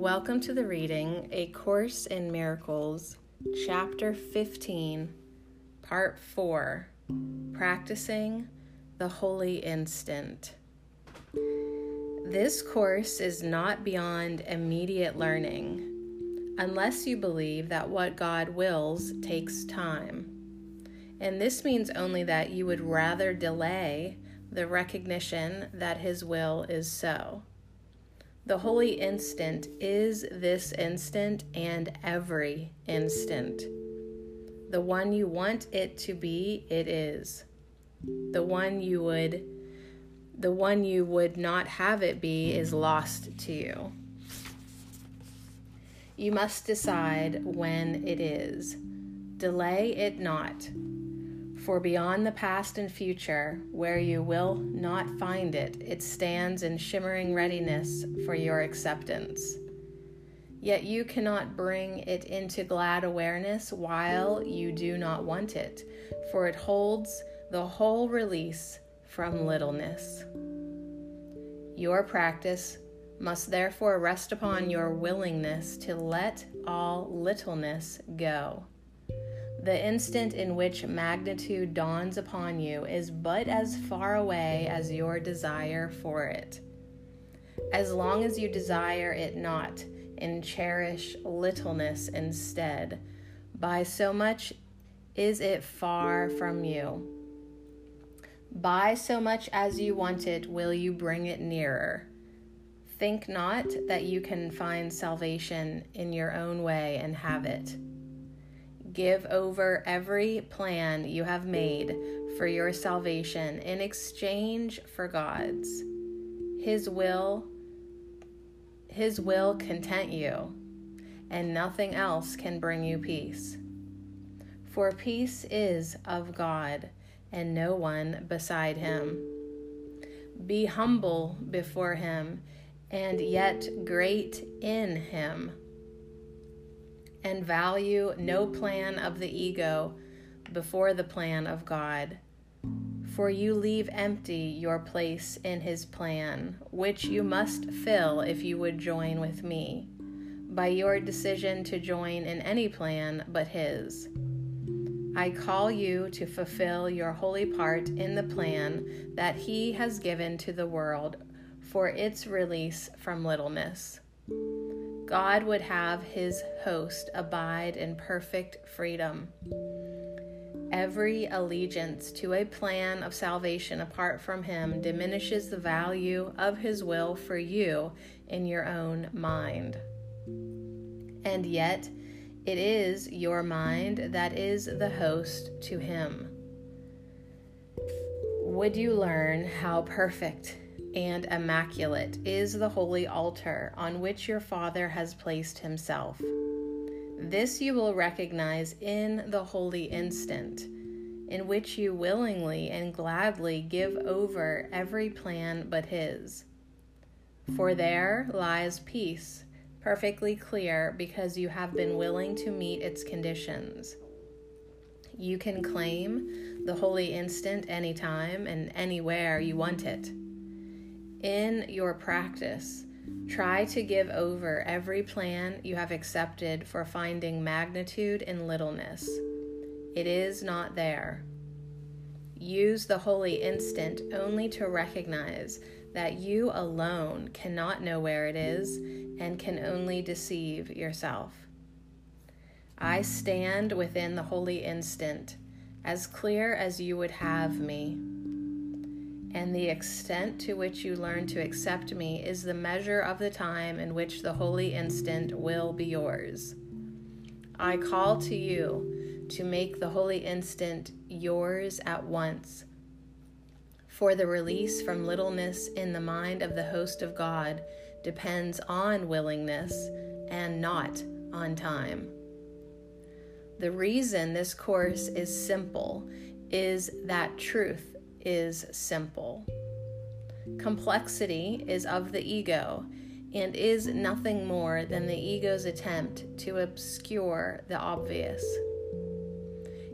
Welcome to the reading A Course in Miracles, Chapter 15, Part 4 Practicing the Holy Instant. This course is not beyond immediate learning, unless you believe that what God wills takes time. And this means only that you would rather delay the recognition that His will is so. The holy instant is this instant and every instant. The one you want it to be, it is. The one you would the one you would not have it be is lost to you. You must decide when it is. Delay it not. For beyond the past and future, where you will not find it, it stands in shimmering readiness for your acceptance. Yet you cannot bring it into glad awareness while you do not want it, for it holds the whole release from littleness. Your practice must therefore rest upon your willingness to let all littleness go. The instant in which magnitude dawns upon you is but as far away as your desire for it. As long as you desire it not, and cherish littleness instead, by so much is it far from you. By so much as you want it, will you bring it nearer. Think not that you can find salvation in your own way and have it. Give over every plan you have made for your salvation in exchange for God's. His will his will content you, and nothing else can bring you peace. For peace is of God, and no one beside him. Be humble before him, and yet great in him and value no plan of the ego before the plan of God. For you leave empty your place in His plan, which you must fill if you would join with me, by your decision to join in any plan but His. I call you to fulfill your holy part in the plan that He has given to the world for its release from littleness. God would have his host abide in perfect freedom. Every allegiance to a plan of salvation apart from him diminishes the value of his will for you in your own mind. And yet, it is your mind that is the host to him. Would you learn how perfect and immaculate is the holy altar on which your Father has placed himself. This you will recognize in the holy instant, in which you willingly and gladly give over every plan but his. For there lies peace, perfectly clear because you have been willing to meet its conditions. You can claim the holy instant anytime and anywhere you want it in your practice, try to give over every plan you have accepted for finding magnitude in littleness. It is not there. Use the holy instant only to recognize that you alone cannot know where it is and can only deceive yourself. I stand within the holy instant, as clear as you would have me and the extent to which you learn to accept me is the measure of the time in which the holy instant will be yours. I call to you to make the holy instant yours at once. For the release from littleness in the mind of the host of God depends on willingness and not on time. The reason this course is simple is that truth is simple. Complexity is of the ego and is nothing more than the ego's attempt to obscure the obvious.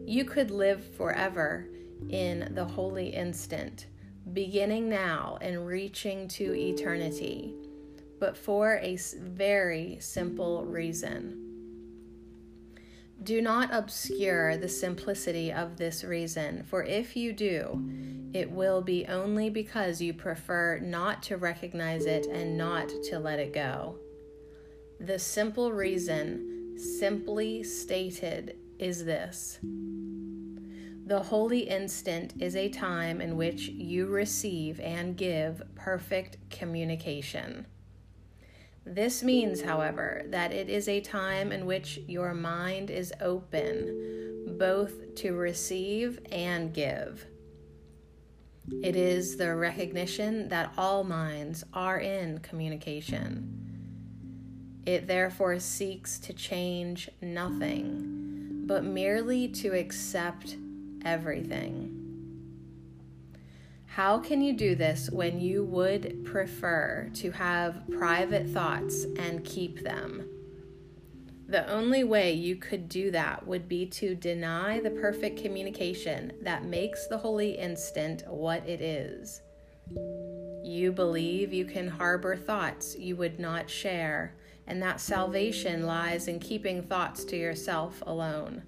You could live forever in the holy instant, beginning now and reaching to eternity, but for a very simple reason. Do not obscure the simplicity of this reason, for if you do, it will be only because you prefer not to recognize it and not to let it go. The simple reason, simply stated, is this The holy instant is a time in which you receive and give perfect communication. This means, however, that it is a time in which your mind is open both to receive and give. It is the recognition that all minds are in communication. It therefore seeks to change nothing, but merely to accept everything. How can you do this when you would prefer to have private thoughts and keep them? The only way you could do that would be to deny the perfect communication that makes the holy instant what it is. You believe you can harbor thoughts you would not share, and that salvation lies in keeping thoughts to yourself alone.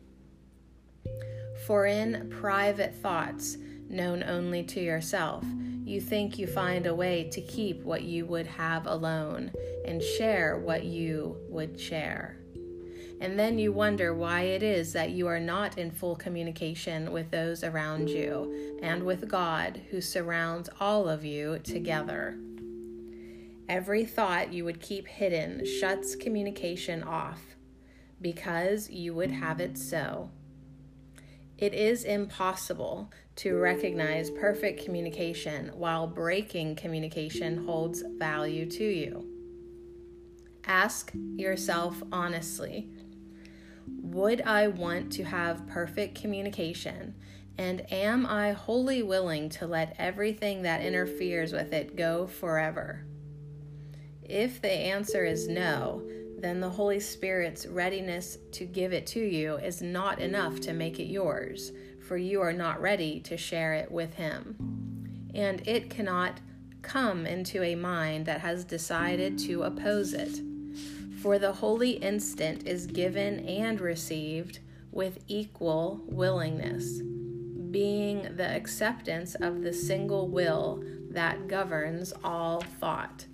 For in private thoughts, known only to yourself. You think you find a way to keep what you would have alone and share what you would share. And then you wonder why it is that you are not in full communication with those around you and with God who surrounds all of you together. Every thought you would keep hidden shuts communication off because you would have it so. It is impossible to recognize perfect communication while breaking communication holds value to you. Ask yourself honestly Would I want to have perfect communication? And am I wholly willing to let everything that interferes with it go forever? If the answer is no, then the Holy Spirit's readiness to give it to you is not enough to make it yours, for you are not ready to share it with Him. And it cannot come into a mind that has decided to oppose it. For the holy instant is given and received with equal willingness, being the acceptance of the single will that governs all thought.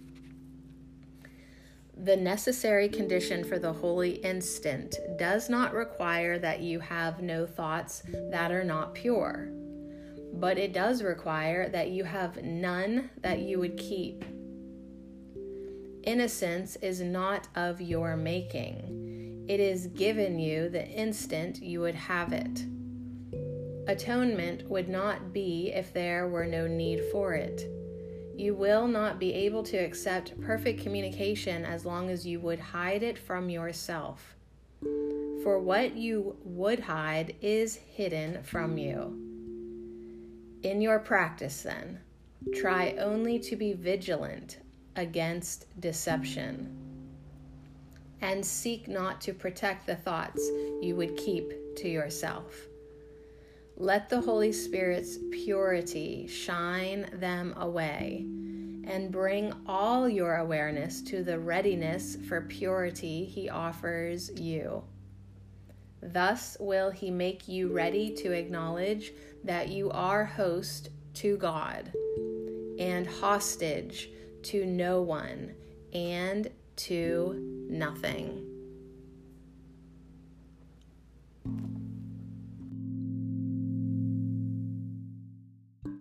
The necessary condition for the holy instant does not require that you have no thoughts that are not pure, but it does require that you have none that you would keep. Innocence is not of your making, it is given you the instant you would have it. Atonement would not be if there were no need for it. You will not be able to accept perfect communication as long as you would hide it from yourself. For what you would hide is hidden from you. In your practice, then, try only to be vigilant against deception and seek not to protect the thoughts you would keep to yourself. Let the Holy Spirit's purity shine them away and bring all your awareness to the readiness for purity He offers you. Thus will He make you ready to acknowledge that you are host to God and hostage to no one and to nothing.